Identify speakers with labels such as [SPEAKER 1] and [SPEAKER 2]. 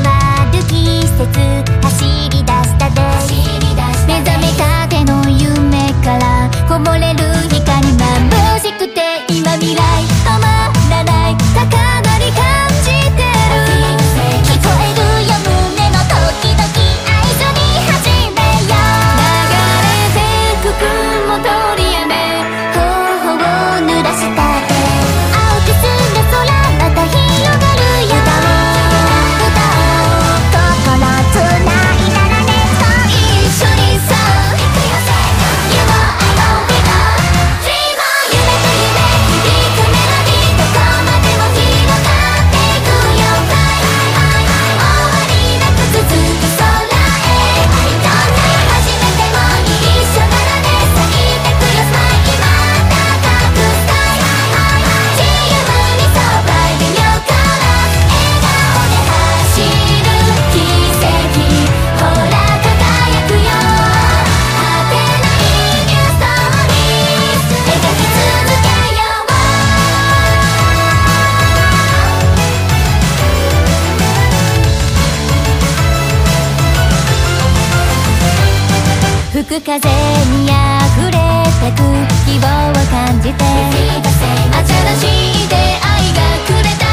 [SPEAKER 1] まる季節走り出したで。目覚めたての夢からこぼれる日風にあふれてく希望を感じて。新しい出会いがくれた。